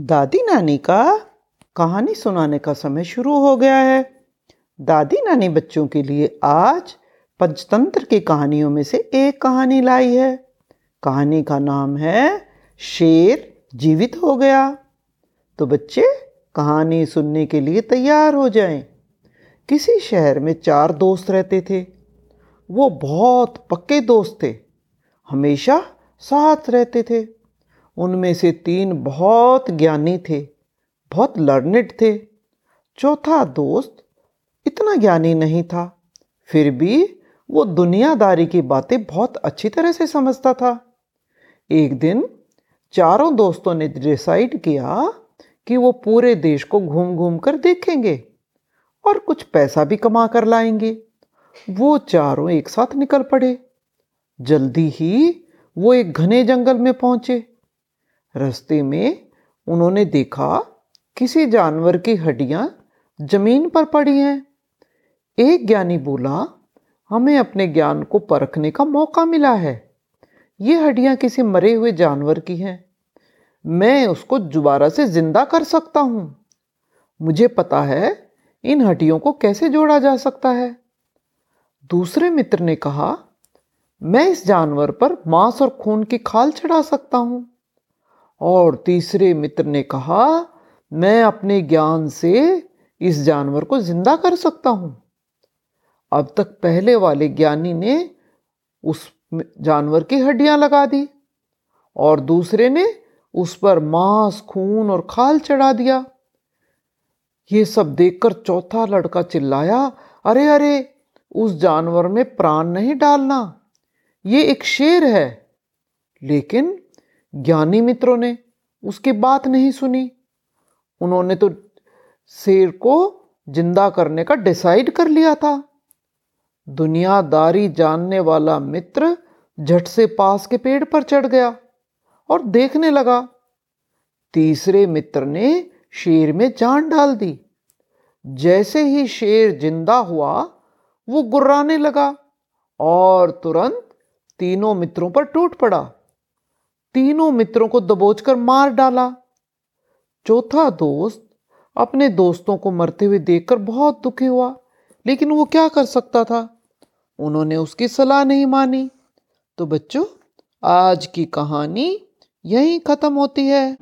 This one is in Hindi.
दादी नानी का कहानी सुनाने का समय शुरू हो गया है। दादी नानी बच्चों के लिए आज पंचतंत्र की कहानियों में से एक कहानी लाई है। कहानी का नाम है, शेर जीवित हो गया। तो बच्चे, कहानी सुनने के लिए तैयार हो जाएँ। किसी शहर में चार दोस्त रहते थे। वो बहुत पक्के दोस्त थे। हमेशा साथ रहते थे। उनमें से तीन बहुत ज्ञानी थे, बहुत लर्निड थे। चौथा दोस्त इतना ज्ञानी नहीं था, फिर भी वो दुनियादारी की बातें बहुत अच्छी तरह से समझता था। एक दिन चारों दोस्तों ने डिसाइड किया कि वो पूरे देश को घूम घूम कर देखेंगे और कुछ पैसा भी कमा कर लाएँगे। वो चारों एक साथ निकल पड़े। जल्दी ही वो एक घने जंगल में पहुँचे। रास्ते में उन्होंने देखा किसी जानवर की हड्डियाँ ज़मीन पर पड़ी हैं। एक ज्ञानी बोला, हमें अपने ज्ञान को परखने का मौका मिला है। ये हड्डियाँ किसी मरे हुए जानवर की हैं। मैं उसको दोबारा से ज़िंदा कर सकता हूँ। मुझे पता है इन हड्डियों को कैसे जोड़ा जा सकता है। दूसरे मित्र ने कहा, मैं इस जानवर पर मांस और खून की खाल चढ़ा सकता हूँ। और तीसरे मित्र ने कहा, मैं अपने ज्ञान से इस जानवर को ज़िंदा कर सकता हूँ। अब तक पहले वाले ज्ञानी ने उस जानवर की हड्डियाँ लगा दी और दूसरे ने उस पर मांस, खून और खाल चढ़ा दिया। ये सब देखकर चौथा लड़का चिल्लाया, अरे अरे, उस जानवर में प्राण नहीं डालना। ये एक शेर है। लेकिन ज्ञानी मित्रों ने उसकी बात नहीं सुनी। उन्होंने तो शेर को ज़िंदा करने का डिसाइड कर लिया था। दुनियादारी जानने वाला मित्र झट से पास के पेड़ पर चढ़ गया और देखने लगा। तीसरे मित्र ने शेर में जान डाल दी। जैसे ही शेर ज़िंदा हुआ, वो गुर्राने लगा और तुरंत तीनों मित्रों पर टूट पड़ा। तीनों मित्रों को दबोचकर मार डाला। चौथा दोस्त अपने दोस्तों को मरते हुए देखकर बहुत दुखी हुआ, लेकिन वो क्या कर सकता था? उन्होंने उसकी सलाह नहीं मानी। तो बच्चों, आज की कहानी यहीं खत्म होती है।